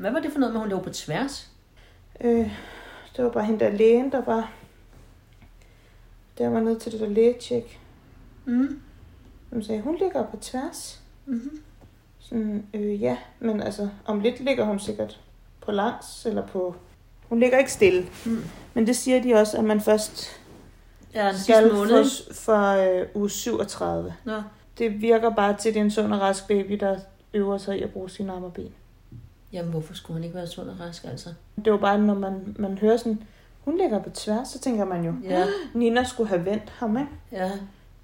Hvad var det for noget med, hun lå på tværs? Øh, det var bare hende der lægen, der var... Der var nødt til det der lægetjek. Mm. Hun sagde, hun ligger på tværs. Mm-hmm. Sådan, øh, ja, men altså, om lidt ligger hun sikkert på langs, eller på... Hun ligger ikke stille. Mm. Men det siger de også, at man først Ja, den skal måned. for, for øh, uge 37. Nå. Det virker bare til, at det er en sund og rask baby, der øver sig i at bruge sine arme og ben. Jamen, hvorfor skulle han ikke være sund og rask, altså? Det var bare, når man, man hører sådan, hun ligger på tværs, så tænker man jo, Ja, Nina skulle have vendt ham, ikke? ja.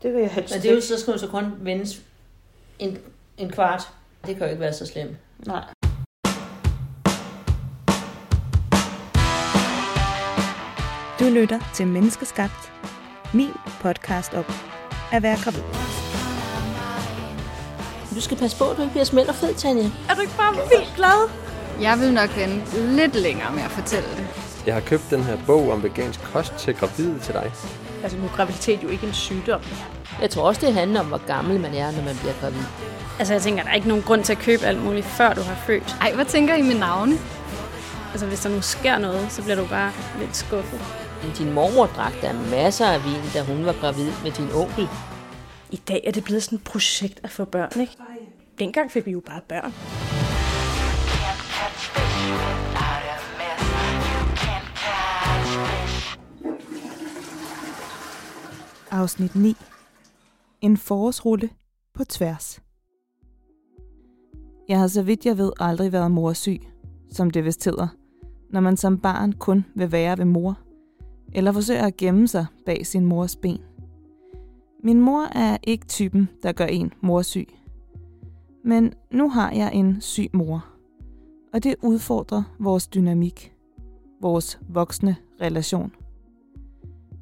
Det vil jeg helst Men det er jo, så skal hun så kun vendes en, en kvart. Det kan jo ikke være så slemt. Nej. Du lytter til Menneskeskabt. Min podcast om at være gravid. Du skal passe på, at du ikke bliver smelt og fed, Tanja. Er du ikke bare vildt glad? Jeg vil nok vente lidt længere med at fortælle det. Jeg har købt den her bog om vegansk kost til gravide til dig. Altså nu er graviditet jo ikke en sygdom. Jeg tror også, det handler om, hvor gammel man er, når man bliver gravid. Altså jeg tænker, der er ikke nogen grund til at købe alt muligt, før du har født. Ej, hvad tænker I med navne? Altså hvis der nu sker noget, så bliver du bare lidt skuffet. Din mormor drak der masser af vin, da hun var gravid med din onkel. I dag er det blevet sådan et projekt at få børn, ikke? Dengang fik vi jo bare børn. Afsnit 9. En forårsrulle på tværs. Jeg har så vidt jeg ved aldrig været morsyg, som det vist hedder, når man som barn kun vil være ved mor, eller forsøger at gemme sig bag sin mors ben. Min mor er ikke typen, der gør en morsyg. Men nu har jeg en syg mor, og det udfordrer vores dynamik, vores voksne relation.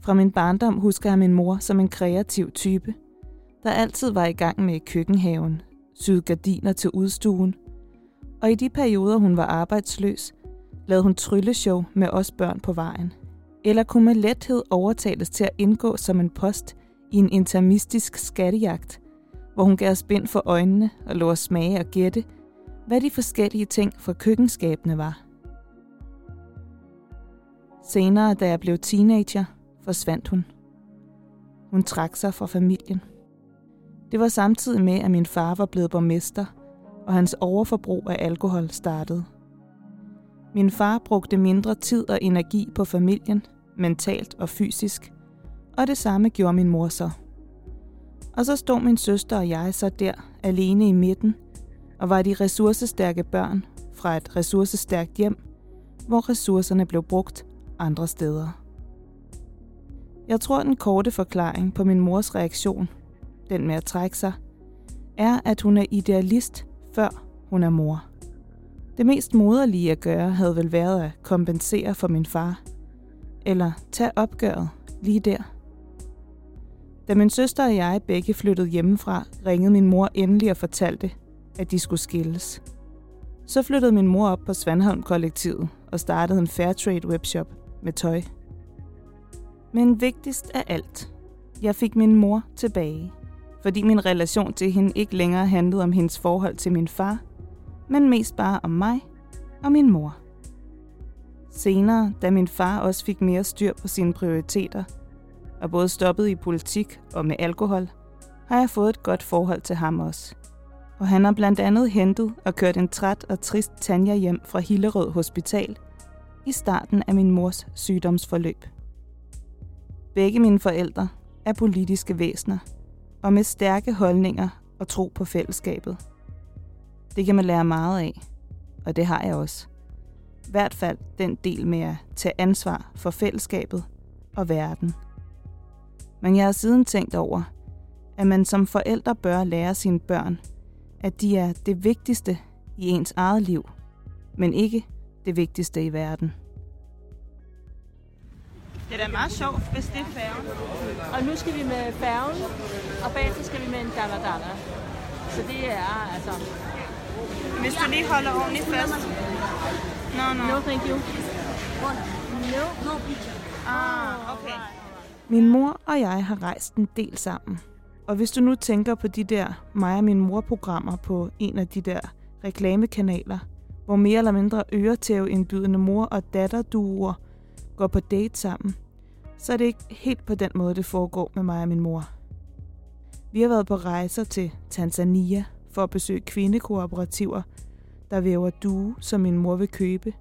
Fra min barndom husker jeg min mor som en kreativ type, der altid var i gang med køkkenhaven, syede gardiner til udstuen, og i de perioder hun var arbejdsløs, lavede hun trylleshow med os børn på vejen. Eller kunne med lethed overtales til at indgå som en post i en intermistisk skattejagt, hvor hun gav spind for øjnene og lå smage og gætte, hvad de forskellige ting fra køkkenskabene var. Senere, da jeg blev teenager, forsvandt hun. Hun trak sig fra familien. Det var samtidig med, at min far var blevet borgmester, og hans overforbrug af alkohol startede. Min far brugte mindre tid og energi på familien, mentalt og fysisk, og det samme gjorde min mor så. Og så stod min søster og jeg så der, alene i midten, og var de ressourcestærke børn fra et ressourcestærkt hjem, hvor ressourcerne blev brugt andre steder. Jeg tror, den korte forklaring på min mors reaktion, den med at trække sig, er, at hun er idealist, før hun er mor. Det mest moderlige at gøre havde vel været at kompensere for min far, eller tage opgøret lige der. Da min søster og jeg begge flyttede hjemmefra, ringede min mor endelig og fortalte, at de skulle skilles. Så flyttede min mor op på Svandholm-kollektivet og startede en Fairtrade webshop med tøj. Men vigtigst af alt, jeg fik min mor tilbage, fordi min relation til hende ikke længere handlede om hendes forhold til min far, men mest bare om mig og min mor. Senere, da min far også fik mere styr på sine prioriteter, og både stoppet i politik og med alkohol, har jeg fået et godt forhold til ham også. Og han har blandt andet hentet og kørt en træt og trist Tanja hjem fra Hillerød Hospital i starten af min mors sygdomsforløb. Begge mine forældre er politiske væsener, og med stærke holdninger og tro på fællesskabet. Det kan man lære meget af, og det har jeg også. I hvert fald den del med at tage ansvar for fællesskabet og verden. Men jeg har siden tænkt over, at man som forældre bør lære sine børn, at de er det vigtigste i ens eget liv, men ikke det vigtigste i verden. Det er da meget sjovt, hvis det er færgen. Og nu skal vi med færgen, og bagefter skal vi med en dalla Så det er altså... Hvis du lige holder ordentligt fast. Nå, nå. No, thank you. Ah, okay. Min mor og jeg har rejst en del sammen. Og hvis du nu tænker på de der mig og min mor-programmer på en af de der reklamekanaler, hvor mere eller mindre øretæveindbydende mor og datterduer går på date sammen, så er det ikke helt på den måde, det foregår med mig og min mor. Vi har været på rejser til Tanzania for at besøge kvindekooperativer, der væver due, som min mor vil købe,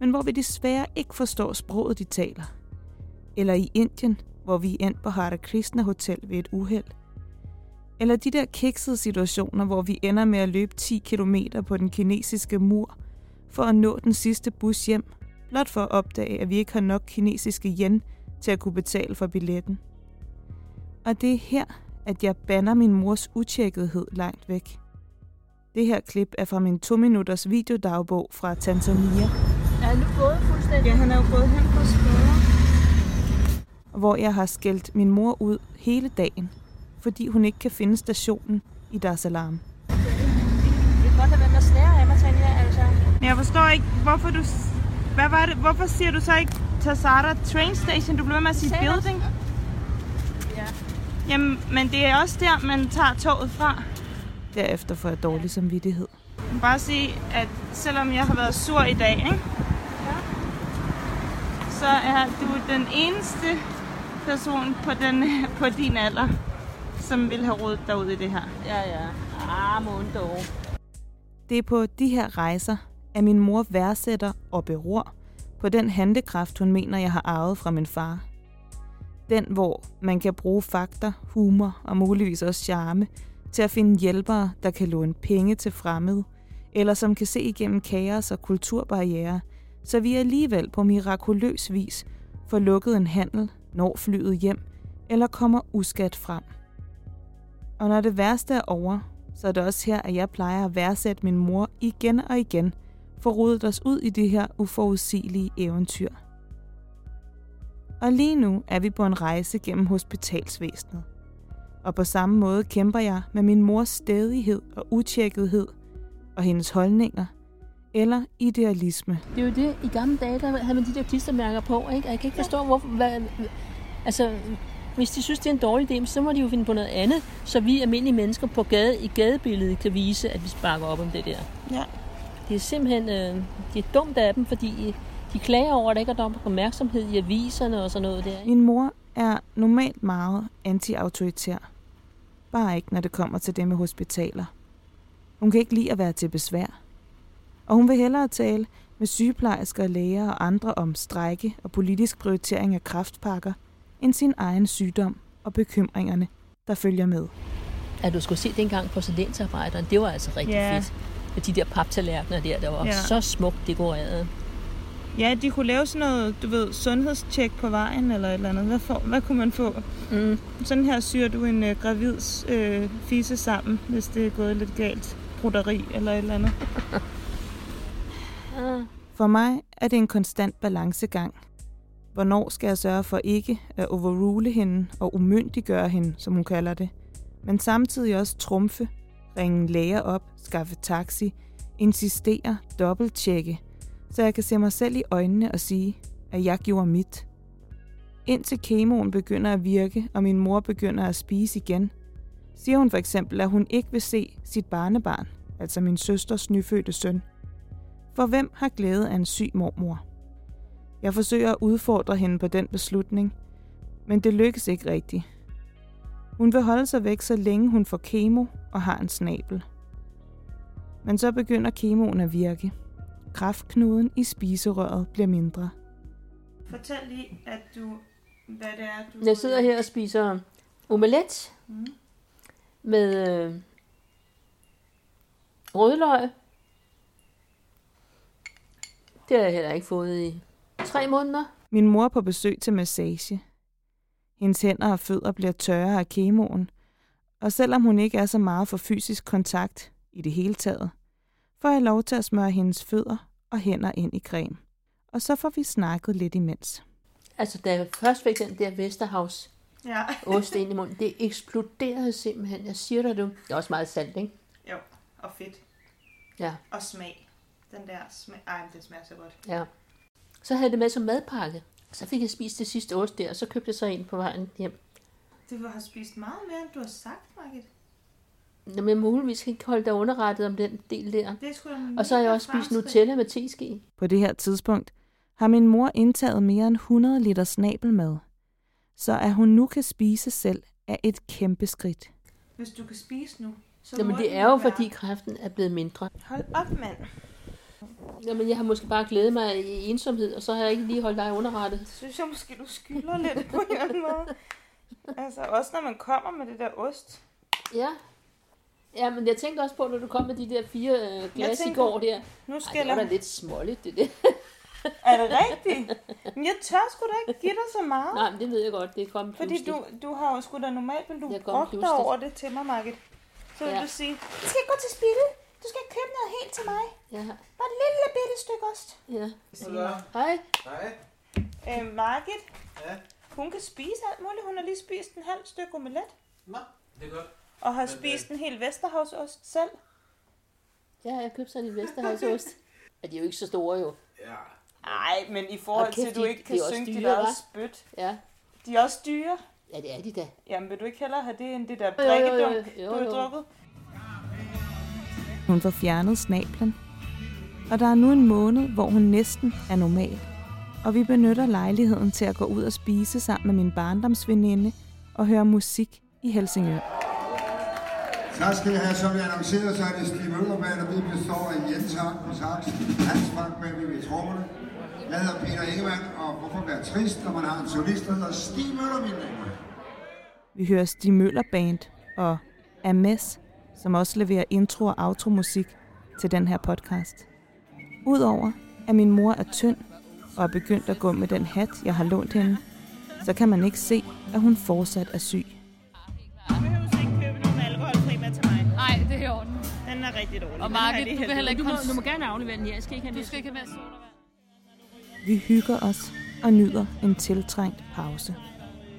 men hvor vi desværre ikke forstår sproget, de taler. Eller i Indien, hvor vi er endt på Hare Krishna Hotel ved et uheld. Eller de der kiksede situationer, hvor vi ender med at løbe 10 km på den kinesiske mur for at nå den sidste bus hjem, blot for at opdage, at vi ikke har nok kinesiske yen til at kunne betale for billetten. Og det er her, at jeg banner min mors utjekkethed langt væk. Det her klip er fra min to minutters videodagbog fra Tanzania, Er han nu gået fuldstændig? Ja, han er jo gået hen på spørger. Hvor jeg har skældt min mor ud hele dagen, fordi hun ikke kan finde stationen i Dar es Salaam. Det er godt at være med at snære af mig, Tanja, altså. Men jeg forstår ikke, hvorfor du... Hvad var det? Hvorfor siger du så ikke Tazara Train Station? Du bliver ved med at sige building. Ja. Jamen, men det er også der, man tager toget fra. Derefter får jeg dårlig samvittighed. Jeg må bare sige, at selvom jeg har været sur i dag, ikke? så er du den eneste person på, den, på din alder, som vil have rådet dig ud i det her. Ja, ja. Ah, mundo. Det er på de her rejser, at min mor værdsætter og beror på den handekraft, hun mener, jeg har arvet fra min far. Den, hvor man kan bruge fakta, humor og muligvis også charme til at finde hjælpere, der kan låne penge til fremmede, eller som kan se igennem kaos og kulturbarriere, så vi alligevel på mirakuløs vis får lukket en handel, når flyet hjem, eller kommer uskat frem. Og når det værste er over, så er det også her, at jeg plejer at værdsætte min mor igen og igen, for rodet os ud i det her uforudsigelige eventyr. Og lige nu er vi på en rejse gennem hospitalsvæsenet. Og på samme måde kæmper jeg med min mors stedighed og utjekkethed og hendes holdninger eller idealisme. Det er jo det, i gamle dage, der havde man de der klistermærker på, ikke? Og jeg kan ikke forstå, hvorfor... Hvad, altså, hvis de synes, det er en dårlig idé, så må de jo finde på noget andet, så vi almindelige mennesker på gade, i gadebilledet kan vise, at vi sparker op om det der. Ja. Det er simpelthen øh, det er dumt af dem, fordi de klager over, at der ikke er nok opmærksomhed i aviserne og sådan noget der. Min mor er normalt meget anti-autoritær. Bare ikke, når det kommer til det med hospitaler. Hun kan ikke lide at være til besvær. Og hun vil hellere tale med sygeplejersker, læger og andre om strække og politisk prioritering af kraftpakker, end sin egen sygdom og bekymringerne, der følger med. At du skulle se dengang porcelænsarbejderen, det var altså rigtig Ja. fedt. Med de der paptallerkener der, der var Ja. så smukt dekoreret. Ja, de kunne lave sådan noget, du ved, sundhedstjek på vejen eller et eller andet. Hvad, for, hvad kunne man få? Mm. Sådan her syr du en øh, gravids øh, fise sammen, hvis det er gået lidt galt. Broderi eller et eller andet. For mig er det en konstant balancegang. Hvornår skal jeg sørge for ikke at overrule hende og umyndiggøre hende, som hun kalder det, men samtidig også trumfe, ringe læger op, skaffe taxi, insistere, dobbelttjekke, så jeg kan se mig selv i øjnene og sige, at jeg gjorde mit. Indtil kemoen begynder at virke, og min mor begynder at spise igen, siger hun for eksempel, at hun ikke vil se sit barnebarn, altså min søsters nyfødte søn. For hvem har glæde af en syg mormor? Jeg forsøger at udfordre hende på den beslutning, men det lykkes ikke rigtigt. Hun vil holde sig væk, så længe hun får kemo og har en snabel. Men så begynder kemoen at virke. Kraftknuden i spiserøret bliver mindre. Fortæl lige, at du, hvad det er, du... Jeg sidder her og spiser omelet Mm. med øh, rødløg. Det har jeg heller ikke fået i tre måneder. Min mor er på besøg til massage. Hendes hænder og fødder bliver tørre af kemoen, og selvom hun ikke er så meget for fysisk kontakt i det hele taget, får jeg lov til at smøre hendes fødder og hænder ind i creme. Og så får vi snakket lidt imens. Altså, da jeg først fik den der Vesterhavs Ja. ost ind i munden, det eksploderede simpelthen. Jeg siger dig det. Det er også meget salt, ikke? Jo, og fedt. Ja, Og smag. Den der smag. Ej, men det smager så godt. ja. Så havde jeg det med som madpakke. Så fik jeg spist det sidste ost der, og så købte jeg så en på vejen hjem. Du har spist meget mere, end du har sagt, Margit. Jamen, jeg muligvis ikke holde dig underrettet om den del der. Det skulle Og så har jeg også spist Nutella med teske. På det her tidspunkt har min mor indtaget mere end 100 liter snabelmad. Så at hun nu kan spise selv, er et kæmpe skridt. Hvis du kan spise nu, så Jamen, må det den er jo, være- fordi kræften er blevet mindre. Hold op, mand. Jamen, jeg har måske bare glædet mig i ensomhed, og så har jeg ikke lige holdt dig underrettet. Det synes jeg måske, du skylder lidt på en eller måde. Altså, også når man kommer med det der ost. Ja. Ja, men jeg tænkte også på, når du kom med de der fire øh, glas i tænker, går der. Nu Ej, skal det var da lidt småligt, det der. Er det rigtigt? Men jeg tør sgu da ikke give dig så meget. Nej, men det ved jeg godt, det kom Fordi pludselig. du, du har jo sgu da normalt, men du brugte over det til mig, Margit. Så vil Ja. du sige, det skal gå til spilde. Du skal købe noget helt til mig. Ja, Bare et lille bitte stykke ost. ja. Hej. Øh, Margit, Ja? hun kan spise alt muligt. Hun har lige spist en halv stykke omelet. Nå, det er godt. Og har Men, øh, spist en hel Vesterhavsost selv. Ja, jeg købte sådan en Vesterhavsost. Ja, de er jo ikke så store jo. Ja. Nej, men i forhold Og til, kæft, at du ikke de kan synge dit dyre, eget hva'? spyt. Ja. De er også dyre. Ja, det er de da. Jamen, vil du ikke hellere have det, end det der Jo, jo, jo, drikkedunk, jo, du har drukket? Hun får fjernet snablen. Og der er nu en måned, hvor hun næsten er normal. Og vi benytter lejligheden til at gå ud og spise sammen med min barndomsveninde og høre musik i Helsingør. Så skal jeg have, som jeg annoncerede, så er det Stig Møllermand, og vi består af Jens Hart på sax, Hans Frank med ved trommerne. Jeg hedder Peter Ingemann, og hvorfor være trist, når man har en solist, der hedder Stig Møller, mine damer? Vi hører Stig Møller Band og Ames, som også leverer intro- og outro-musik til den her podcast. Udover at min mor er tynd og er begyndt at gå med den hat, jeg har lånt hende, så kan man ikke se, at hun fortsat er syg. Nej, det er i orden. Den er rigtig dårlig. Og lige du kan heller ikke... Du må, du må gerne aflevere den her. Jeg skal ikke have Du skal ikke have sodavand. Vi hygger os og nyder en tiltrængt pause.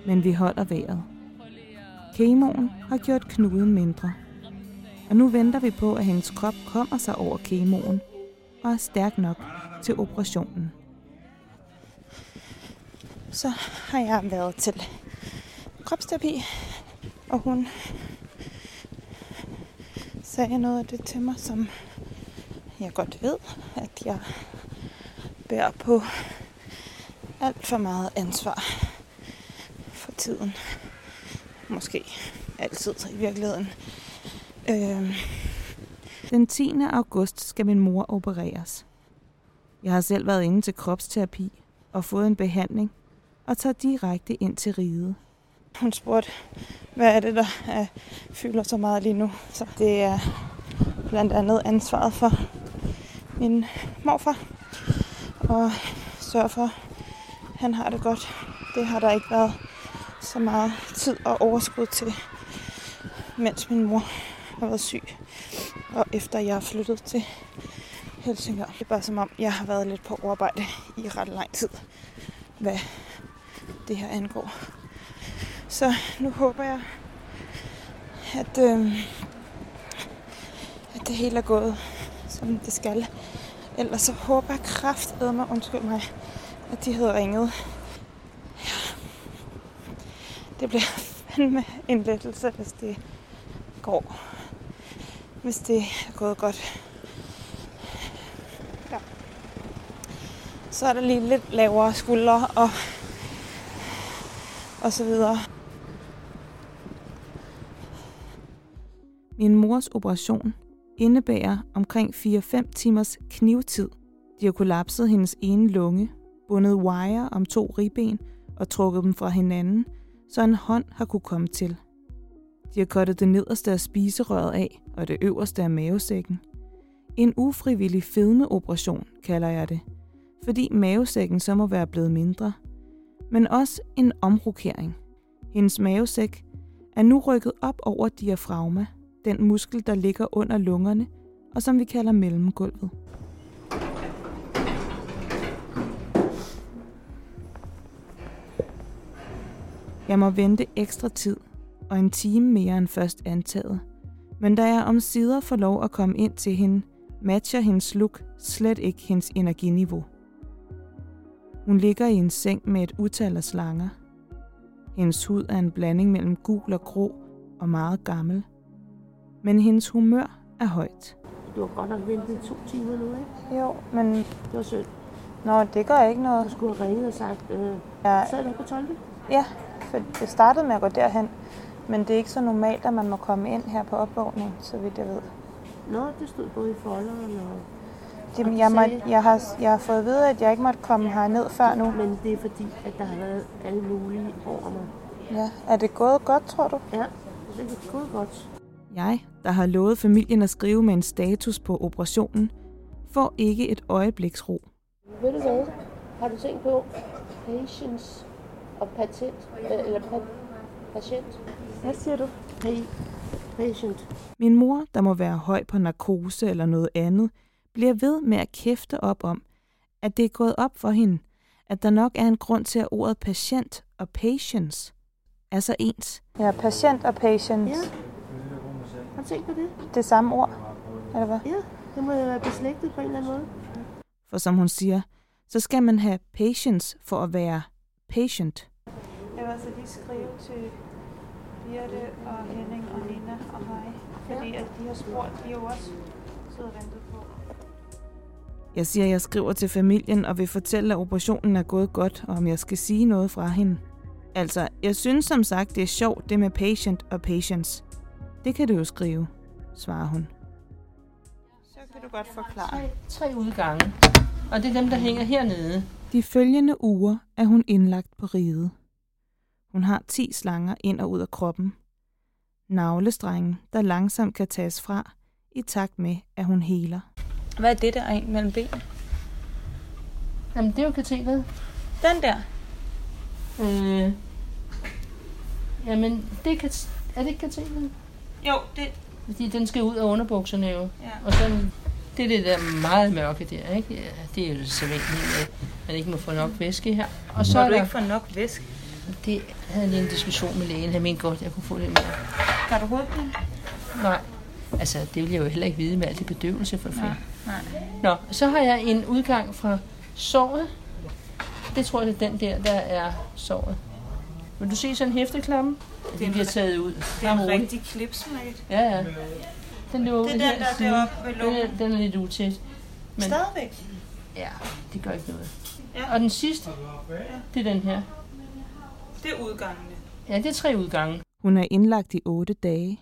Men vi holder vejret. Kemoen har gjort knuden mindre. Og nu venter vi på, at hendes krop kommer sig over kemoen og er stærk nok til operationen. Så har jeg været til kropsterapi, og hun sagde noget af det til mig, som jeg godt ved, at jeg bærer på alt for meget ansvar for tiden. Måske altid i virkeligheden. Øhm, Den 10. august skal min mor opereres. Jeg har selv været inde til kropsterapi og fået en behandling og tager direkte ind til riget. Hun spurgte, hvad er det, der er, fylder så meget lige nu. Så det er blandt andet ansvaret for min morfar. Og sørge for, at han har det godt. Det har der ikke været så meget tid og overskud til, mens min mor har været syg. Og efter jeg er flyttet til Helsingør. Det er bare som om, jeg har været lidt på overarbejde i ret lang tid, hvad det her angår. Så nu håber jeg, at, øh, at det hele er gået, som det skal. Ellers så håber jeg kraftedme, undskyld mig, at de havde ringet. Ja. Det bliver fandme en lettelse, hvis det går. Hvis det er gået godt. Ja. Så er der lige lidt lavere skuldre og, og så videre. Min mors operation indebærer omkring 4-5 timers knivtid. De har kollapset hendes ene lunge, bundet wire om to ribben og trukket dem fra hinanden, så en hånd har kunne komme til. De har kottet det nederste af spiserøret af og det øverste af mavesækken. En ufrivillig fedmeoperation kalder jeg det, fordi mavesækken så må være blevet mindre. Men også en omrokering. Hendes mavesæk er nu rykket op over diafragma, den muskel, der ligger under lungerne, og som vi kalder mellemgulvet. Jeg må vente ekstra tid, og en time mere end først antaget. Men da jeg om sider får lov at komme ind til hende, matcher hendes look slet ikke hendes energiniveau. Hun ligger i en seng med et utal af slanger. Hendes hud er en blanding mellem gul og grå og meget gammel. men hendes humør er højt. Du har godt nok ventet to timer nu, ikke? Jo, men... Det var synd. Nå, det gør ikke noget. Du skulle have ringet og sagt, øh, Ja. sad du på 12. Ja, for det startede med at gå derhen. Men det er ikke så normalt, at man må komme ind her på opvågning, så vidt jeg ved. Nå, det stod både i folderen og... Jamen, jeg, må, jeg, har, jeg har fået at vide, at jeg ikke måtte komme herned før nu. Men det er fordi, at der har været alle mulige over mig. Ja. Er det gået godt, tror du? Ja, det er gået godt. Jeg, der har lovet familien at skrive med en status på operationen, får ikke et øjebliks ro. Ved du hvad? Har du tænkt på patience og patent? Eller pa- patient? Hvad siger du? Pa- patient. Min mor, der må være høj på narkose eller noget andet, bliver ved med at kæfte op om, at det er gået op for hende, at der nok er en grund til, at ordet patient og patience er så ens. Ja, patient og patient. Ja. Har du tænkt på det? Det samme ord, eller hvad? Ja, det må jo være beslægtet på en eller anden måde. For som hun siger, så skal man have patience for at være patient. Jeg vil altså lige skrive til Birte og Henning og Nina og hej. Fordi at de har spurgt, de har jo også siddet og ventet på. Jeg siger, at jeg skriver til familien og vil fortælle, at operationen er gået godt, og om jeg skal sige noget fra hende. Altså, jeg synes som sagt, det er sjovt det med patient og patience. Det kan du jo skrive, svarer hun. Så kan du godt forklare. Tre, tre udgange. Og det er dem, der hænger hernede. De følgende uger er hun indlagt på riget. Hun har 10 slanger ind og ud af kroppen. Navlestrenge, der langsomt kan tages fra, i takt med, at hun heler. Hvad er det der en mellem benene? Jamen, det er jo katheteret. Den der? Øh, jamen, det kan, er det ikke katheteret? Jo, det... Fordi den skal ud af underbukserne jo. Ja. Og så det er det der meget mørke der, ikke? Ja, det er jo sædvanligt, at man ikke må få nok væske her. Og så Må er du der, ikke få nok væske? Det havde jeg lige en diskussion med lægen. Han mente godt, at jeg kunne få lidt mere. Har du hovedpine? Nej, altså det vil jeg jo heller ikke vide med alt det bedøvelse for Nej, fanden. nej. Nå, så har jeg en udgang fra såret. Det tror jeg, det er den der, der er såret. Vil du se sådan en hæfteklamme? Det Det er en bliver ri- taget ud. Det er en rigtig klipsmæt. Ja, ja. Den løber ud Det er den, der side. deroppe ved den, lungen. den er lidt utæt. Men Stadigvæk? ja, det gør ikke noget. Ja. Og den sidste, det er den her. Det er udgangene. Ja, det er tre udgange. Hun er indlagt i 8 dage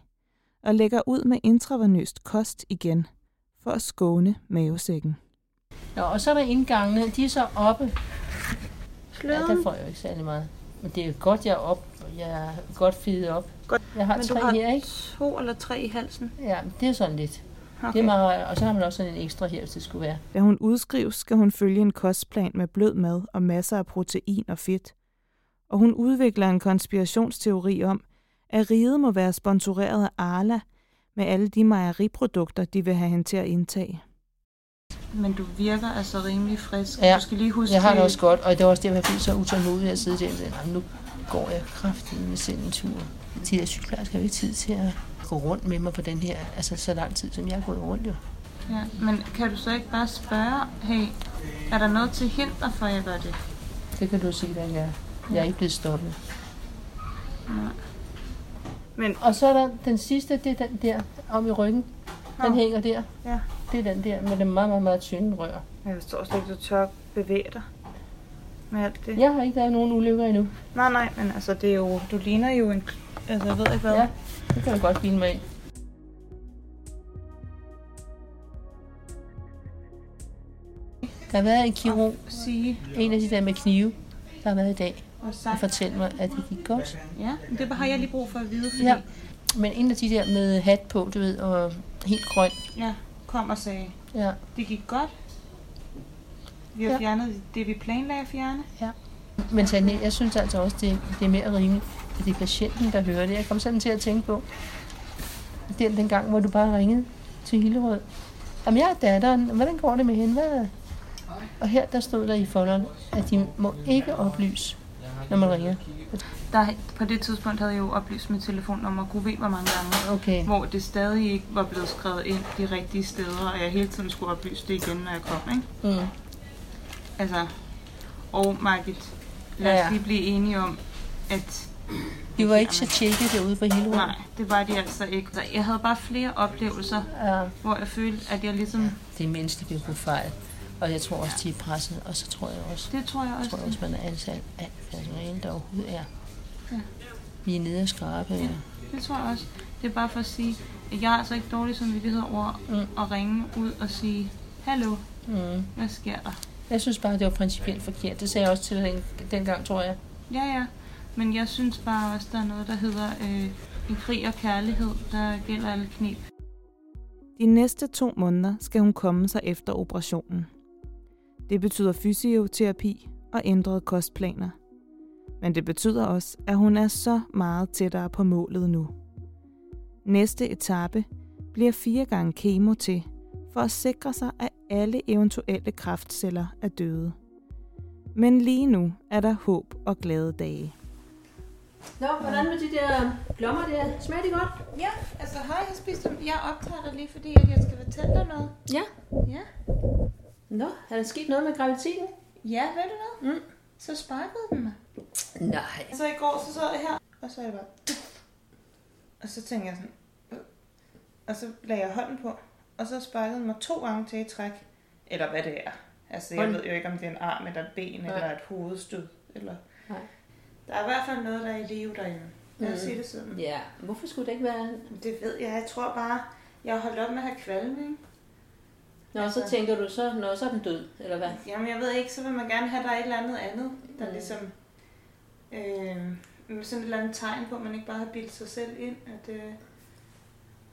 og lægger ud med intravenøst kost igen for at skåne mavesækken. Nå, og så er der indgangene. De er så oppe. Ja, der får jeg jo ikke særlig meget. Men det er godt, jeg er op. Jeg er godt fedet op. Godt. Jeg har Men tre du har her, ikke? to eller tre i halsen. Ja, det er sådan lidt. Okay. Det er meget, og så har man også sådan en ekstra her, hvis det skulle være. Da hun udskrives, skal hun følge en kostplan med blød mad og masser af protein og fedt. Og hun udvikler en konspirationsteori om, at riget må være sponsoreret af Arla med alle de mejeriprodukter, de vil have hende til at indtage. Men du virker altså rimelig frisk. Ja, Du skal lige huske... Jeg har det også godt, og det var også derfor, jeg blev så utålmodig at sidde der "Nå, nu går jeg kraftigt med selv en tur. De der sygeplejersker har jo ikke tid til at gå rundt med mig på den her, altså så lang tid, som jeg har gået rundt jo. Ja, men kan du så ikke bare spørge, hey, er der noget til hinder for, at jeg gør det? Det kan du sige, at jeg er. Jeg er ikke blevet stoppet. Nej. Men Og så er der den sidste, det er den der om i ryggen. Den Nå. hænger der. Ja. Det er den der med den meget, meget, meget tynde rør. jeg forstår slet ikke, du tør bevæge dig med alt det. Jeg har ikke været nogen ulykker endnu. Nej, nej, men altså, det er jo, du ligner jo en... Altså, jeg ved ikke hvad. Ja, det kan du godt bilde mig ind. Der har været en kirurg, Sige en af de der med knive, der har været i dag, og fortælle mig, at det gik godt. Ja, det har jeg lige brug for at vide, fordi Ja. ja, Men en af de der med hat på, du ved, og helt grøn. ja kom og sagde, Ja, det gik godt. Vi har Ja. ja. fjernet det, vi planlagde at fjerne. men Tanja, jeg synes altså også, det, det er mere rimeligt, at det er patienten, der hører det. Jeg kom sådan til at tænke på, den, den gang, hvor du bare ringede til Hillerød. Jamen, jeg er datteren. Hvordan går det med hende? Hvad? Og her, der stod der i folderen, at de må ikke oplyse, når man ringer. Der, på det tidspunkt havde jeg jo oplyst mit telefonnummer, gud ved hvor mange gange. Okay. Hvor det stadig ikke var blevet skrevet ind de rigtige steder, og jeg hele tiden skulle oplyse det igen, når jeg kom. Ikke? Mm. Altså, og Margit, lad os Ja, ja. lige blive enige om, at De var ikke så tjekke derude på hele Nej, det var de altså ikke. Jeg havde bare flere oplevelser, Ja. hvor jeg følte, at jeg ligesom... Det er mindst, de begå fejl. Og jeg tror også, de er presset. Og så tror jeg også, Det tror jeg jeg også. tror også man er ansat alt personale, der overhovedet er. Ja. Vi er nede og skrabe. Ja. Det tror jeg også. Det er bare for at sige, at jeg er altså ikke dårlig samvittighed over Mm. at ringe ud og sige, Hallo, Mm. hvad sker der? Jeg synes bare, det var principielt forkert. Det sagde jeg også til den, dengang, tror jeg. Ja, ja. Men jeg synes bare også, der er noget, der hedder øh, en krig og kærlighed, der gælder alle knep. De næste to måneder skal hun komme sig efter operationen. Det betyder fysioterapi og ændrede kostplaner. Men det betyder også, at hun er så meget tættere på målet nu. Næste etape bliver fire gange kemo til, for at sikre sig, at alle eventuelle kraftceller er døde. Men lige nu er der håb og glade dage. Nå, hvordan med de der blommer der? Smager de godt? Ja, altså har jeg spist dem? Jeg optager dig lige, fordi at jeg skal fortælle dig noget. Ja. Ja. Nå, er der sket noget med graviditeten? Ja, ved du hvad? Mm. Så sparkede den mig. Nej. Så i går, så sad jeg her, og så er jeg bare... Og så tænkte jeg sådan... "Øh." Og så lagde jeg hånden på, og så sparkede den mig to gange til i træk. Eller hvad det er. Altså, jeg Hold. ved jo ikke, om det er en arm, eller et ben, Nej. eller et hovedstød. Eller... Nej. Der er i hvert fald noget, der er i live derinde. Lad os Mm. sige det sådan. Ja, hvorfor skulle det ikke være... Det ved jeg. Jeg tror bare, jeg har holdt op med at have kvalme, ikke? Nå, Altså- så tænker du så, nå, så er den død, eller hvad? Jamen, jeg ved ikke, så vil man gerne have, der er et eller andet andet, der Mm. ligesom... Øh, sådan et eller andet tegn på, at man ikke bare har bildt sig selv ind, at... Øh,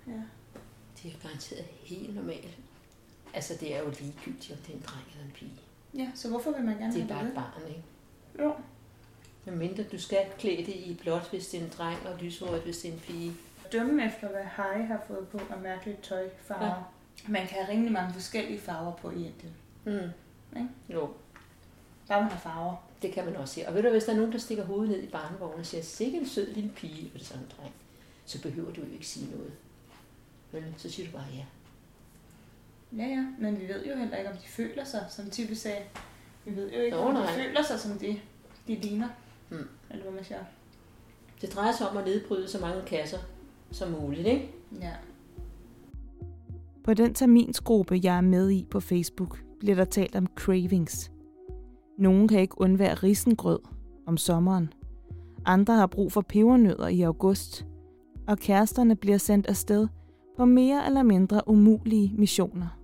ja. Det er garanteret helt normalt. Altså, det er jo ligegyldigt, om det er en dreng eller en pige. ja, så hvorfor vil man gerne Det er have bare det? et barn, ikke? Jo. Men mindre du skal klæde det i blåt, hvis det er en dreng, og lyshåret, hvis det er en pige. Dømme efter, hvad Harry har fået på af mærkeligt tøj, farver. Ja. Man kan have rimelig mange forskellige farver på i Indien. Mm. Ikke? Jo, Bare man har farver. det kan man også se. Og ved du, hvis der er nogen, der stikker hovedet ned i barnevognen og siger, sikke en sød lille pige, og det er sådan en dreng, så behøver du jo ikke sige noget. Men så siger du bare ja. Ja, ja, men vi ved jo heller ikke, om de føler sig, som Tippe sagde. Vi ved jo ikke, Nå, om de nej. føler sig, som de, de ligner. Mm. Eller hvad man siger. Det drejer sig om at nedbryde så mange kasser som muligt, ikke? Ja. På den terminsgruppe, jeg er med i på Facebook, bliver der talt om cravings. Nogle kan ikke undvære risengrød om sommeren. Andre har brug for pebernødder i august. Og kæresterne bliver sendt afsted på mere eller mindre umulige missioner.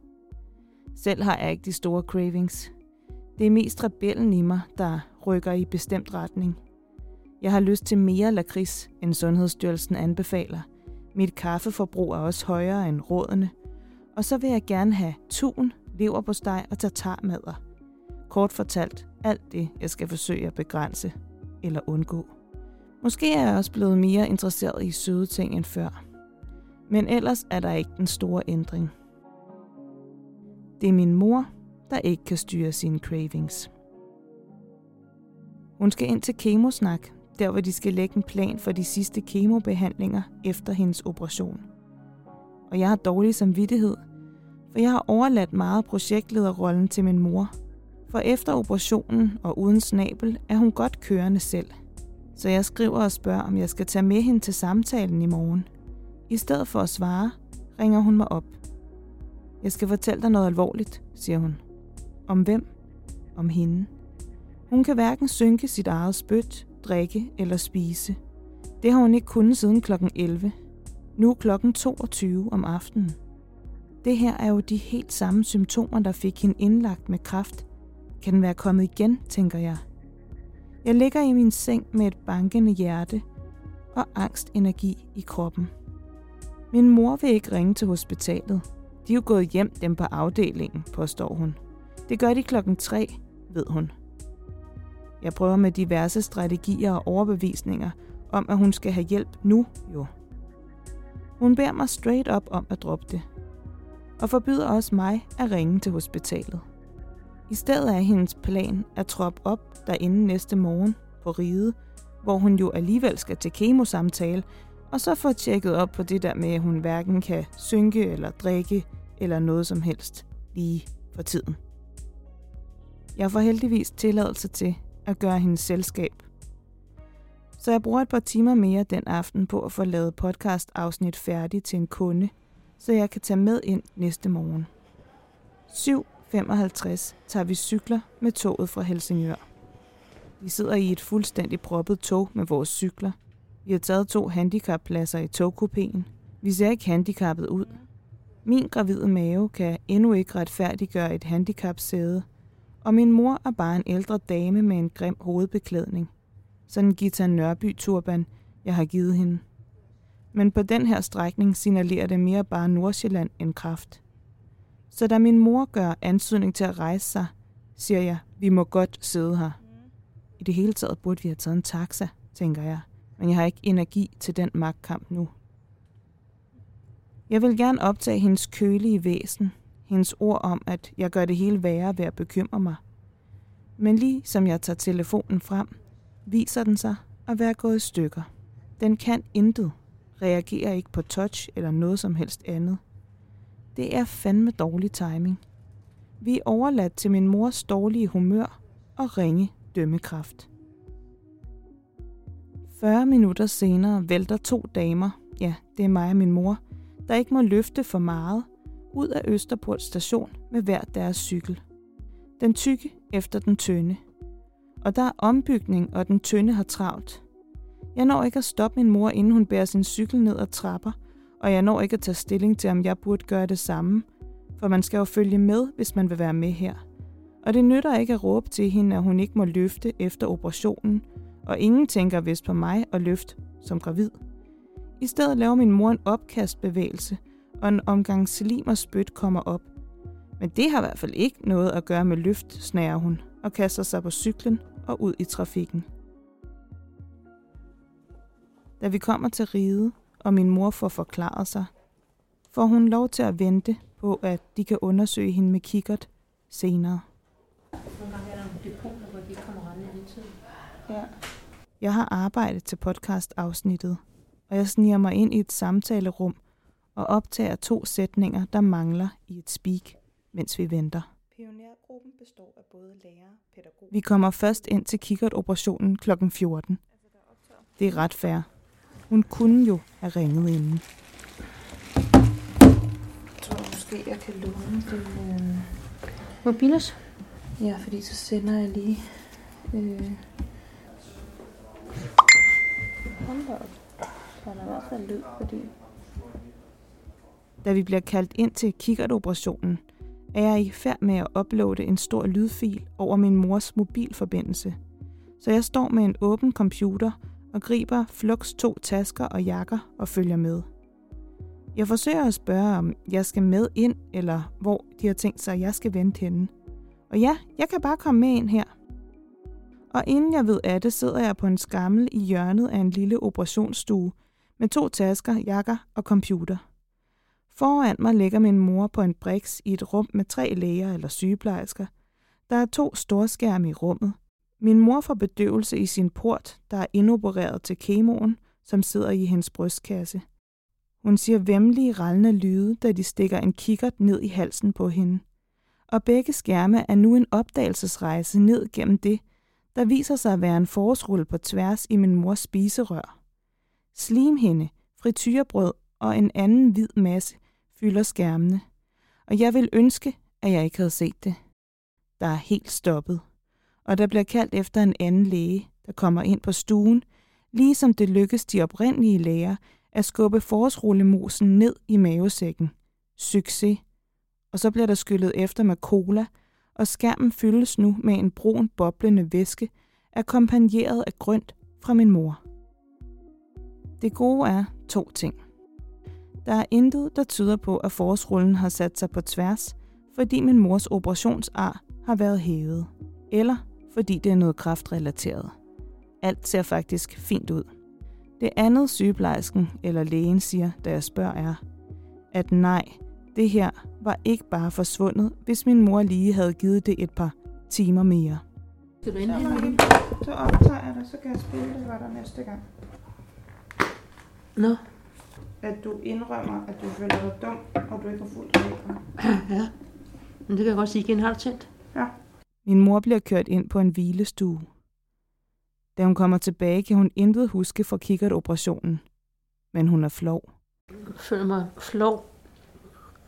Selv har jeg ikke de store cravings. Det er mest rebellen i mig, der rykker i bestemt retning. Jeg har lyst til mere lakrids, end Sundhedsstyrelsen anbefaler. Mit kaffeforbrug er også højere end rådene. Og så vil jeg gerne have tun, leverpostej og tartarmadder. Kort fortalt, alt det, jeg skal forsøge at begrænse eller undgå. Måske er jeg også blevet mere interesseret i søde ting end før. Men ellers er der ikke den store ændring. Det er min mor, der ikke kan styre sine cravings. Hun skal ind til kemosnak, der hvor de skal lægge en plan for de sidste kemobehandlinger efter hendes operation. Og jeg har dårlig samvittighed, for jeg har overladt meget projektlederrollen til min mor. For efter operationen og uden snabel er hun godt kørende selv. Så jeg skriver og spørger, om jeg skal tage med hende til samtalen i morgen. I stedet for at svare, ringer hun mig op. Jeg skal fortælle dig noget alvorligt, siger hun. Om hvem? Om hende. Hun kan hverken synke sit eget spyt, drikke eller spise. Det har hun ikke kunnet siden kl. 11. Nu er klokken 22 om aftenen. Det her er jo de helt samme symptomer, der fik hende indlagt med kraft. Kan den være kommet igen, tænker jeg. Jeg ligger i min seng med et bankende hjerte og angstenergi i kroppen. Min mor vil ikke ringe til hospitalet. De er jo gået hjem dem på afdelingen, påstår hun. Det gør de klokken 3, ved hun. Jeg prøver med diverse strategier og overbevisninger om, at hun skal have hjælp nu, jo. Hun beder mig straight up om at droppe det. Og forbyder også mig at ringe til hospitalet. I stedet er hendes plan at troppe op derinde næste morgen på ride, hvor hun jo alligevel skal til kemosamtale, og så få tjekket op på det der med, at hun hverken kan synke eller drikke eller noget som helst lige for tiden. Jeg får heldigvis tilladelse til at gøre hendes selskab. Så jeg bruger et par timer mere den aften på at få lavet podcast-afsnit færdig til en kunde, så jeg kan tage med ind næste morgen. 7.55 tager vi cykler med toget fra Helsingør. Vi sidder i et fuldstændig proppet tog med vores cykler. Vi har taget to handicappladser i togkupéen. Vi ser ikke handicappet ud. Min gravide mave kan endnu ikke retfærdiggøre et handicapsæde, og min mor er bare en ældre dame med en grim hovedbeklædning. Sådan Gita Nørby-turban, jeg har givet hende. Men på den her strækning signalerer det mere bare Nordsjælland end kraft. Så da min mor gør ansøgning til at rejse sig, siger jeg, vi må godt sidde her. I det hele taget burde vi have taget en taxa, tænker jeg, men jeg har ikke energi til den magtkamp nu. Jeg vil gerne optage hendes kølige væsen, hendes ord om, at jeg gør det hele værre ved at bekymre mig. Men lige som jeg tager telefonen frem, viser den sig at være gået i stykker. Den kan intet, reagerer ikke på touch eller noget som helst andet. Det er fandme dårlig timing. Vi er overladt til min mors dårlige humør og ringe dømmekraft. 40 minutter senere vælter to damer, ja, det er mig og min mor, der ikke må løfte for meget, ud af Østerport station med hver deres cykel. Den tykke efter den tynde. Og der er ombygning, og den tynde har travlt. Jeg når ikke at stoppe min mor, inden hun bærer sin cykel ned ad trapper, og jeg når ikke at tage stilling til, om jeg burde gøre det samme, for man skal jo følge med, hvis man vil være med her. Og det nytter ikke at råbe til hende, at hun ikke må løfte efter operationen, og ingen tænker vist på mig at løfte som gravid. I stedet laver min mor en opkastbevægelse, og en omgang slim og spyt kommer op. Men det har i hvert fald ikke noget at gøre med løft, snager hun, og kaster sig på cyklen og ud i trafikken. Da vi kommer til ride, og min mor får forklaret sig, får hun lov til at vente på, at de kan undersøge hende med kikkert senere. Nogle gange er der nogle depoter, hvor de kommer rendende hele tiden. Ja. Jeg har arbejdet til podcast-afsnittet, og jeg sniger mig ind i et samtalerum og optager to sætninger, der mangler i et speak, mens vi venter. Pionergruppen består af både lærere og pædagoger. Vi kommer først ind til kikkertoperationen kl. 14. Det er ret fair. Hun kunne jo have ringet inden. Jeg tror måske, jeg kan låne det. Øh... Mobilos? Ja, fordi så sender jeg lige... Øh... Hold da op. Så er der i hvert fald lyd på det. Da vi bliver kaldt ind til kikkertoperationen, er jeg i færd med at uploade en stor lydfil over min mors mobilforbindelse. Så jeg står med en åben computer og griber Flux to tasker og jakker og følger med. Jeg forsøger at spørge, om jeg skal med ind, eller hvor de har tænkt sig, at jeg skal vente henne. Og ja, jeg kan bare komme med ind her. Og inden jeg ved af det, sidder jeg på en skammel i hjørnet af en lille operationsstue med to tasker, jakker og computer. Foran mig ligger min mor på en briks i et rum med tre læger eller sygeplejersker. Der er to storskærme i rummet. Min mor får bedøvelse i sin port, der er indopereret til kemoen, som sidder i hendes brystkasse. Hun siger vemmelige, rallende lyde, da de stikker en kikkert ned i halsen på hende. Og begge skærme er nu en opdagelsesrejse ned gennem det, der viser sig at være en forårsrulle på tværs i min mors spiserør. Slimhinde, frityrebrød og en anden hvid masse fylder skærmene, og jeg vil ønske, at jeg ikke havde set det. Der er helt stoppet, og der bliver kaldt efter en anden læge, der kommer ind på stuen, ligesom det lykkes de oprindelige læger at skubbe forårsrullemosen ned i mavesækken. Succes. Og så bliver der skyllet efter med cola, og skærmen fyldes nu med en brun boblende væske, akkompagneret af grønt fra min mor. Det gode er to ting. Der er intet, der tyder på, at forårsrullen har sat sig på tværs, fordi min mors operationsar har været hævet. Eller fordi det er noget kraftrelateret. Alt ser faktisk fint ud. Det andet sygeplejersken eller lægen siger, da jeg spørger, er, at nej, det her var ikke bare forsvundet, hvis min mor lige havde givet det et par timer mere. Skal du det? Så optager jeg det, så kan jeg spille det for dig næste gang. Nå, At du indrømmer, at du føler dig dum, og du ikke har fuldt reglerne. ja. Men det kan jeg godt sige igen. Har du tændt? Min mor bliver kørt ind på en hvilestue. Da hun kommer tilbage, kan hun intet huske fra kikkertoperationen. Men hun er flov. Jeg føler mig flov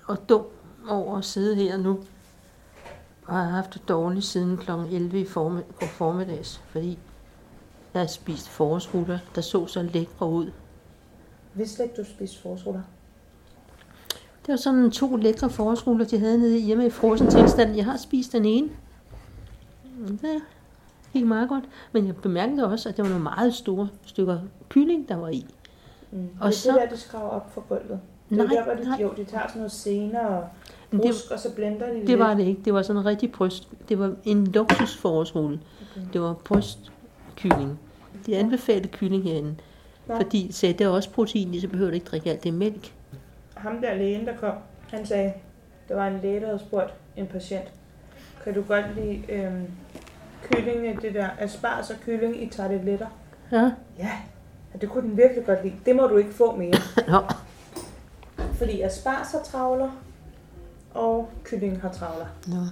og dum over at sidde her nu. Og jeg har haft det dårligt siden kl. 11 i formiddags, fordi jeg har spist forårsruller, der så så lækre ud. Vidste ikke, du spiste forårsruller? Det var sådan to lækre forårsruller, de havde nede hjemme i frosen tilstand. Jeg har spist den ene. Det gik meget godt. Men jeg bemærkede også, at det var nogle meget store stykker kylling, der var i. Mm. Og det er så... det der, de skraver op for gulvet. Det Nej, der, hvor de, nej. jo, de tager sådan noget senere og det- brusk, og så blender de Det lidt. var det ikke. Det var sådan en rigtig bryst. Det var en luksusforårsrulle. Okay. Det var brystkylling. De anbefalede kylling herinde. Nå. Fordi der er også protein så behøver du ikke drikke alt det mælk. Ham der lægen, der kom, han sagde, der var en læge, der havde spurgt en patient, kan du godt lide øhm, kylling, det der asparges og kylling i tarteletter? Ja. Ja, og det kunne den virkelig godt lide. Det må du ikke få mere. Nå. Fordi asparges har travler, og kylling har travler. Nå.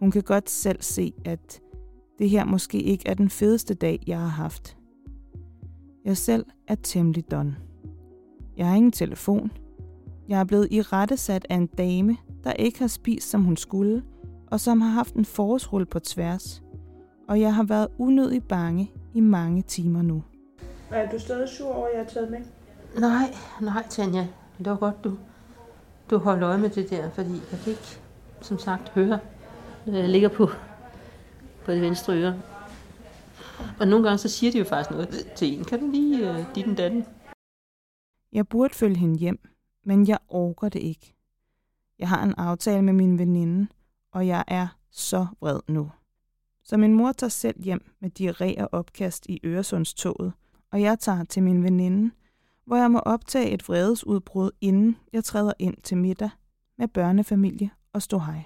Hun kan godt selv se, at det her måske ikke er den fedeste dag, jeg har haft. Jeg selv er temmelig don. Jeg har ingen telefon. Jeg er blevet i rettesat af en dame, der ikke har spist, som hun skulle, og som har haft en forårsrulle på tværs. Og jeg har været unødig bange i mange timer nu. Er du stadig sur over, at jeg har taget med? Nej, nej, Tanja. Det var godt, du, du holdt øje med det der, fordi jeg kan ikke, som sagt, høre, når jeg ligger på, på det venstre øre. Og nogle gange så siger de jo faktisk noget til en. Kan du lige uh, dit den datten? Jeg burde følge hende hjem, men jeg orker det ikke. Jeg har en aftale med min veninde, og jeg er så vred nu. Så min mor tager selv hjem med diarré og opkast i Øresundstoget, og jeg tager til min veninde, hvor jeg må optage et vredesudbrud, inden jeg træder ind til middag med børnefamilie og stå hej.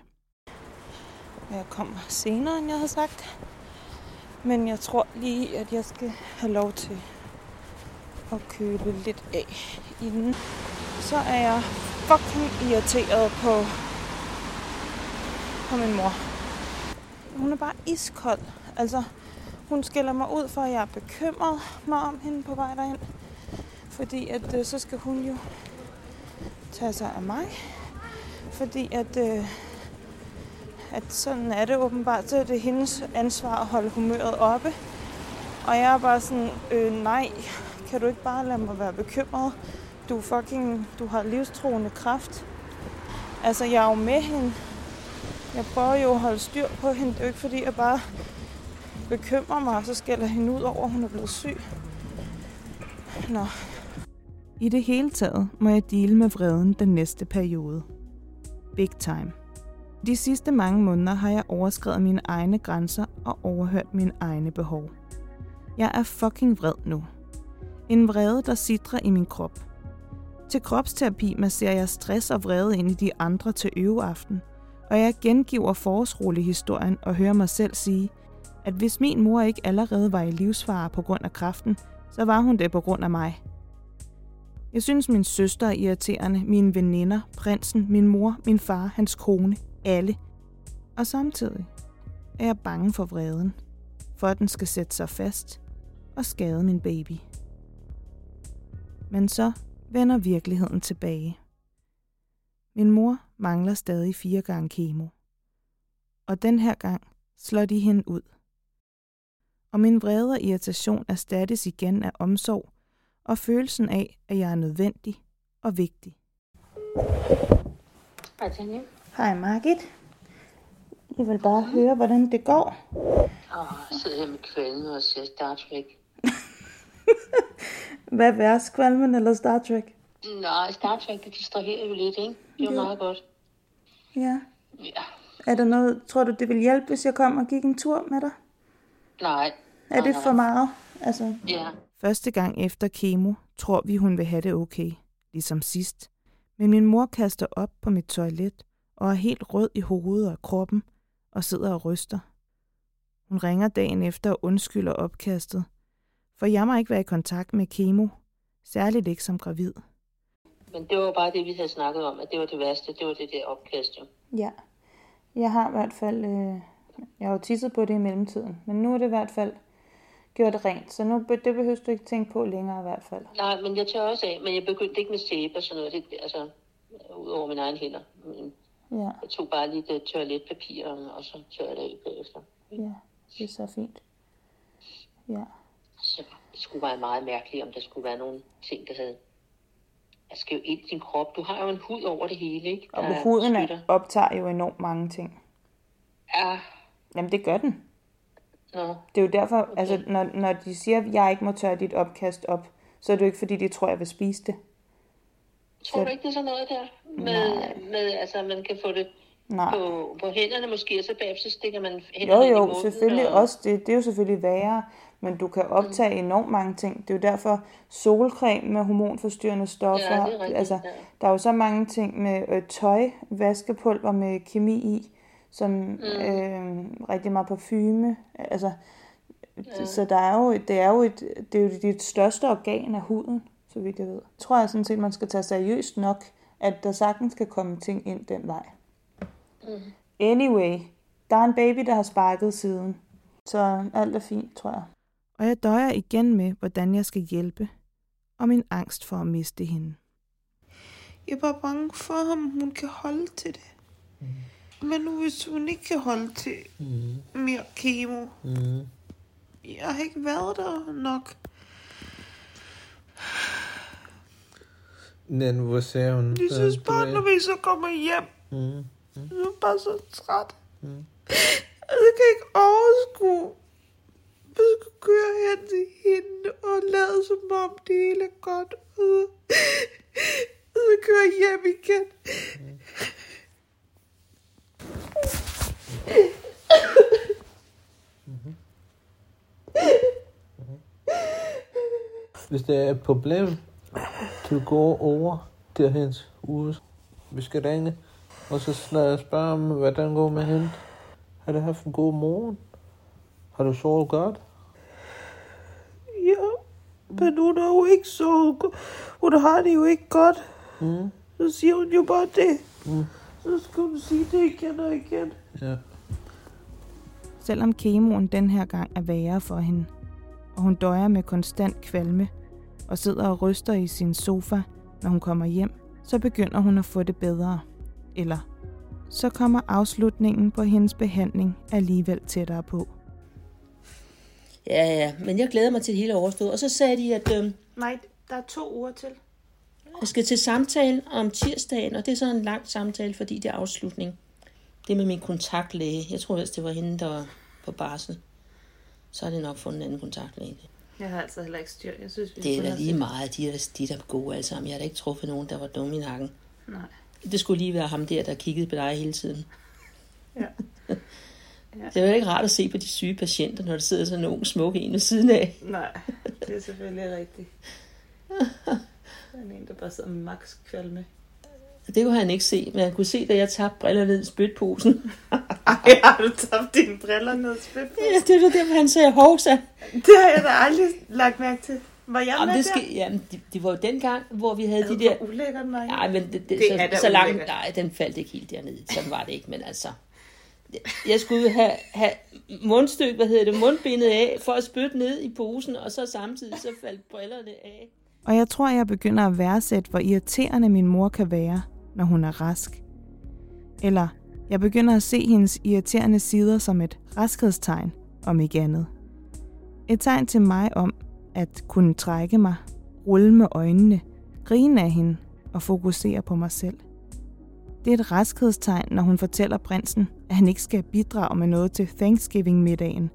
Jeg kommer senere, end jeg havde sagt. Men jeg tror lige, at jeg skal have lov til at køle lidt af inden. Så er jeg fucking irriteret på, på min mor. Hun er bare iskold. Altså, hun skælder mig ud for, at jeg er bekymret mig om hende på vej derind. Fordi at øh, så skal hun jo tage sig af mig. Fordi at, øh, at sådan er det åbenbart. Så er det hendes ansvar at holde humøret oppe. Og jeg er bare sådan, øh, nej, kan du ikke bare lade mig være bekymret? Du fucking, du har livstruende kraft. Altså, jeg er jo med hende. Jeg prøver jo at holde styr på hende. Det er jo ikke fordi, jeg bare bekymrer mig, og så skælder hende ud over, at hun er blevet syg. Nå, I det hele taget må jeg dele med vreden den næste periode. Big time. De sidste mange måneder har jeg overskrevet mine egne grænser og overhørt mine egne behov. Jeg er fucking vred nu. En vrede, der sidrer i min krop. Til kropsterapi masserer jeg stress og vrede ind i de andre til øveaften, og jeg gengiver forårsrullehistorien og hører mig selv sige, at hvis min mor ikke allerede var i livsfare på grund af kræften, så var hun det på grund af mig. Jeg synes, min søster er irriterende, mine veninder, prinsen, min mor, min far, hans kone, alle. Og samtidig er jeg bange for vreden, for at den skal sætte sig fast og skade min baby. Men så vender virkeligheden tilbage. Min mor mangler stadig fire gange kemo. Og den her gang slår de hende ud. Og min vrede og irritation erstattes igen af omsorg og følelsen af, at jeg er nødvendig og vigtig. Hej, Tanja hej Margit. Jeg vil bare høre, hvordan det går. Åh, jeg sidder her med kvalme og ser Star Trek. Hvad er værst, Kvalmen eller Star Trek? Nej, Star Trek, det distraherer jo lidt, ikke? Det er jo Jo. meget godt. Ja. Ja. Er der noget, tror du, det vil hjælpe, hvis jeg kom og gik en tur med dig? Nej. Er det for meget? Altså, Ja. Første gang efter kemo tror vi, hun vil have det okay, ligesom sidst. Men min mor kaster op på mit toilet og er helt rød i hovedet og kroppen og sidder og ryster. Hun ringer dagen efter og undskylder opkastet, for jeg må ikke være i kontakt med kemo, særligt ikke som gravid. Men det var bare det, vi havde snakket om, at det var det værste. Det var det der opkast, jo. ja. Jeg har i hvert fald... Øh, jeg har jo tisset på det i mellemtiden, men nu er det i hvert fald gjort rent, så nu det behøver du ikke tænke på længere i hvert fald. Nej, men jeg tør også af, men jeg begyndte ikke med sæbe og sådan noget, det, altså, ud over mine egne hænder. Men Ja, Jeg tog bare lidt uh, toiletpapir, og så tørrede det af bagefter. ja, det er så fint. Ja, Så det skulle være meget mærkeligt, om der skulle være nogle ting, der havde der skal jo ind i din krop. Du har jo en hud over det hele, ikke? og Der huden beskytter. er- optager jo enormt mange ting. Ja, Jamen det gør den. nå. Det er jo derfor, okay. altså når, når de siger, at jeg ikke må tørre dit opkast op, så er det jo ikke fordi, de tror, jeg vil spise det. Tror Så- du ikke, det er sådan noget der? Med, Nej. med altså, man kan få det Nej. på, på hænderne måske, og så bagefter stikker man Jo, hænderne i jo, munden, selvfølgelig og... også. Det, det er jo selvfølgelig værre, men du kan optage enormt mange ting. Det er jo derfor solcreme med hormonforstyrrende stoffer. Ja, rigtigt, altså, ja. Der er jo så mange ting med øh, tøj, vaskepulver med kemi i, som mm. øh, rigtig meget parfume. Altså, ja. Så der er jo, det er jo et, det er jo dit største organ af huden, så vidt jeg ved. Jeg tror jeg sådan set, man skal tage seriøst nok, at der sagtens kan komme ting ind den vej. Mm. Anyway, der er en baby, der har sparket siden. Så alt er fint, tror jeg. Og jeg døjer igen med, hvordan jeg skal hjælpe, og min angst for at miste hende. Jeg bare bange for, om hun kan holde til det. Men nu hvis hun ikke kan holde til Mm. mere kemo. Mm. Jeg har ikke været der nok. Men hvor ser hun? Jeg synes bare, når vi så kommer hjem, Mm. så er jeg bare så træt. Mm. Jeg kan ikke overskue. Jeg skulle køre hen til hende og lade som om det hele er godt. Og så køre hjem igen. Hvis der er et problem, du går over til hendes hus. Vi skal ringe, og så snak- spørge om, hvordan går med hende. Har du haft en god morgen? Har du sovet godt? Ja, men hun er jo ikke så... Hun har det jo ikke godt. Mm. Så siger hun jo bare det. Mm. Så skal hun sige det igen og igen. Ja. Selvom kemoen den her gang er værre for hende, og hun døjer med konstant kvalme og sidder og ryster i sin sofa, når hun kommer hjem, så begynder hun at få det bedre. Eller så kommer afslutningen på hendes behandling alligevel tættere på. Ja, ja, men jeg glæder mig til det hele overstået. Og så sagde de, at øh, Nej, der er to uger til. jeg skal til samtale om tirsdagen, og det er så en lang samtale, fordi det er afslutning. Det er med min kontaktlæge. Jeg tror ellers, det var hende, der var på barsel. Så har de nok fundet en anden kontaktlæge. Jeg har altså heller ikke styr. Jeg synes, vi Det er da lige set- meget. De er, de er gode alle sammen. Jeg har da ikke truffet nogen, der var dumme i nakken. Nej. Det skulle lige være ham der, der kiggede på dig hele tiden. Ja. Ja. Det er jo ikke rart at se på de syge patienter, når der sidder sådan en ung smuk en ved siden af. Nej, det er selvfølgelig rigtigt. Der er en, der bare sidder max kvalme. Det kunne han ikke se, men han kunne se, da jeg tabte briller ned i spytposen. Ej, har du tabt dine briller ned i spytposen? Ja, det var der, han sagde hovsa. Det har jeg da aldrig lagt mærke til. Var jeg Jamen, med det, der? skal, jamen, det, det var jo dengang, hvor vi havde Ad, de der... ulækkert, Maja. Nej, men det, det, Det så, er da så langt... ulækkert. Nej, den faldt ikke helt dernede. Sådan var det ikke, men altså... Jeg skulle have, have mundstyk, hvad hedder det, mundbindet af, for at spytte ned i posen, og så samtidig så faldt brillerne af. Og jeg tror, jeg begynder at værdsætte, hvor irriterende min mor kan være, når hun er rask. Eller jeg begynder at se hendes irriterende sider som et raskhedstegn, om ikke andet. Et tegn til mig om at kunne trække mig, rulle med øjnene, grine af hende og fokusere på mig selv. Det er et raskhedstegn, når hun fortæller prinsen, at han ikke skal bidrage med noget til Thanksgiving-middagen.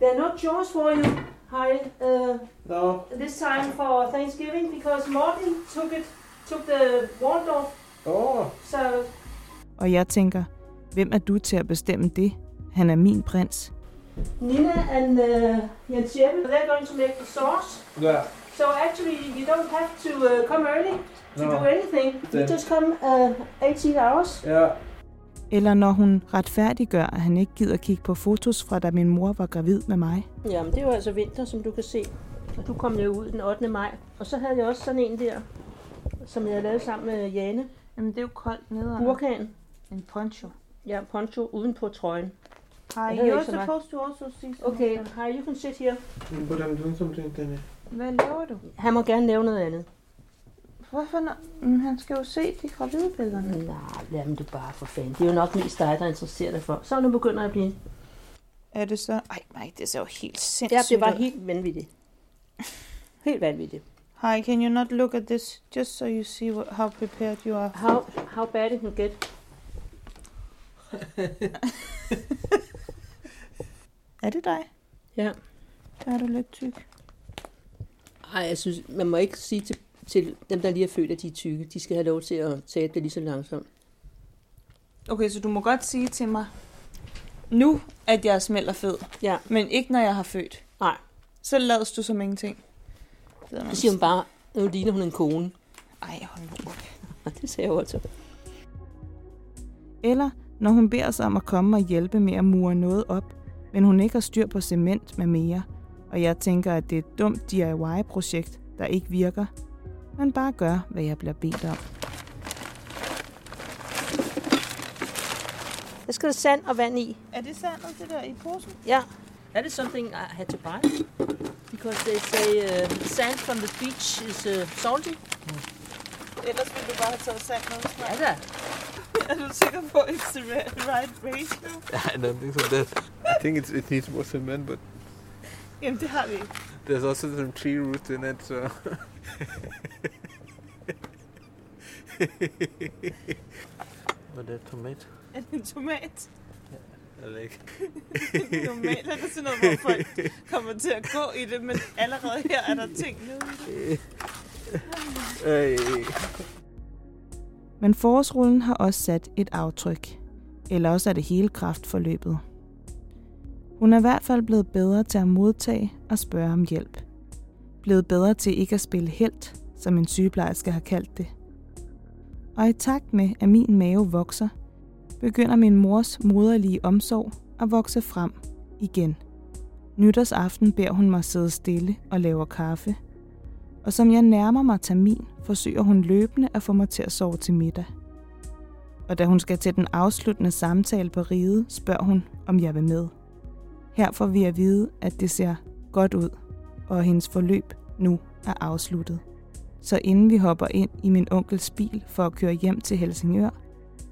There are no chores for you, Heil, uh, No. this time for Thanksgiving, because Morten took it, took the Waldorf, Oh. so Og jeg tænker, hvem er du til at bestemme det? Han er min prins. Nina and uh, Jens Jeppe, they're going to make the sauce. Yeah. So actually, you don't have to uh, come early to No. do anything. You Then- just come uh, 18 hours. Yeah. Eller når hun retfærdiggør, at han ikke gider kigge på fotos fra da min mor var gravid med mig. Jamen, det er jo altså vinter, som du kan se. Og du kom jo ud den 8. maj. Og så havde jeg også sådan en der, som jeg havde lavet sammen med Jane. Jamen, det er jo koldt nede. Burkan. En poncho. Ja, poncho uden på trøjen. Hi, Jeg hører you're ikke så meget. supposed to also see Okay, hi, you can sit here. Hvordan du something, Danny? Hvad laver du? Han må gerne lave noget andet. Hvorfor? Når... Men han skal jo se de gravide billederne. Nej, lad dem det bare for fanden. Det er jo nok mest dig, der interesserer dig for. Så nu begynder jeg at blive... Er det så? Ej, nej, det ser jo helt sindssygt Ja, det var ud. helt vanvittigt. Helt vanvittigt. Hi, can you not look at this, just so you see what, how prepared you are? How, how bad it can get. Er det dig? Ja. Der er du lidt tyk. Ej, jeg synes, man må ikke sige til, til dem, der lige er født, at de er tykke. De skal have lov til at tage det lige så langsomt. Okay, så du må godt sige til mig, nu at jeg smelter fed, ja. men ikke når jeg har født. Nej. Så lades du som ingenting. Så siger hun bare, nu ligner hun en kone. Ej, hold nu op. det sagde jeg også. Eller når hun beder os om at komme og hjælpe med at mure noget op, men hun ikke har styr på cement med mere, og jeg tænker, at det er et dumt DIY-projekt, der ikke virker, men bare gør, hvad jeg bliver bedt om. Der skal der sand og vand i. Er det sandet, det der i posen? Ja. That is something I had to buy. Because they say uh, sand from the beach is uh, salty. Ellers ville du bare have taget sand med snart. Ja da. Er du sikker på, at it's the right ratio? I don't think so. That, I think it's, it needs more cement, but Jamen, det har vi ikke. there's also some tree roots in it, so... What er tomat? Er det en tomat? Eller ikke? Normalt er det sådan noget, hvor folk kommer til at gå i det, men allerede her er der ting nede i det. Ej. Men forårsrullen har også sat et aftryk. Eller også er det hele kraftforløbet. Hun er i hvert fald blevet bedre til at modtage og spørge om hjælp. Blevet bedre til ikke at spille helt, som en sygeplejerske har kaldt det. Og i takt med, at min mave vokser, begynder min mors moderlige omsorg at vokse frem igen. Nytårsaften beder hun mig sidde stille og laver kaffe. Og som jeg nærmer mig termin, forsøger hun løbende at få mig til at sove til middag. Og da hun skal til den afsluttende samtale på riget, spørger hun, om jeg vil med. Her får vi at vide, at det ser godt ud, og at hendes forløb nu er afsluttet. Så inden vi hopper ind i min onkels bil for at køre hjem til Helsingør,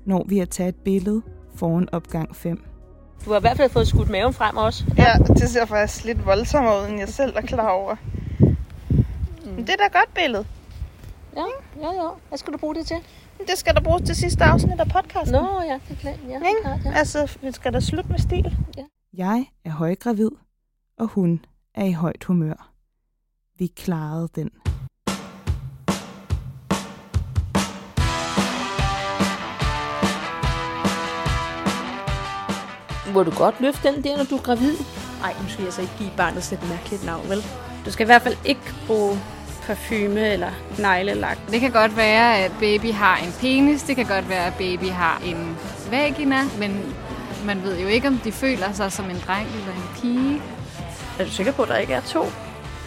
når vi at tage et billede foran opgang 5. Du har i hvert fald fået skudt maven frem også. Ja, det ser faktisk lidt voldsommere ud, end jeg selv er klar over. Mm. Men det er da godt billede. Ja, ja, ja. Hvad skal du bruge det til? Det skal der bruges til sidste afsnit af podcasten. Nå, ja, det er klart. Ja, klart, ja. Altså, vi skal da slutte med stil. Ja. Jeg er højgravid, og hun er i højt humør. Vi klarede den. Må du godt løfte den der, når du er gravid? Nej, nu skal jeg så ikke give barnet et mærkeligt navn, vel? Du skal i hvert fald ikke bruge parfume eller neglelak. Det kan godt være, at baby har en penis. Det kan godt være, at baby har en vagina. Men man ved jo ikke, om de føler sig som en dreng eller en pige. Er du sikker på, at der ikke er to?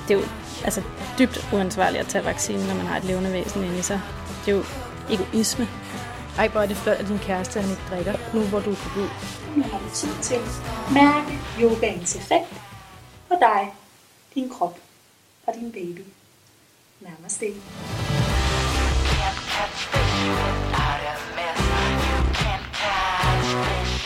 Det er jo altså, dybt uansvarligt at tage vaccinen, når man har et levende væsen inde i sig. Det er jo egoisme. Ej, hvor er det flot, at din kæreste han ikke drikker, nu hvor du er gravid men har du tid til. Mærk yogaens effekt på dig, din krop og din baby. Namaste. Can't catch fish, you are a mess. You can't catch fish.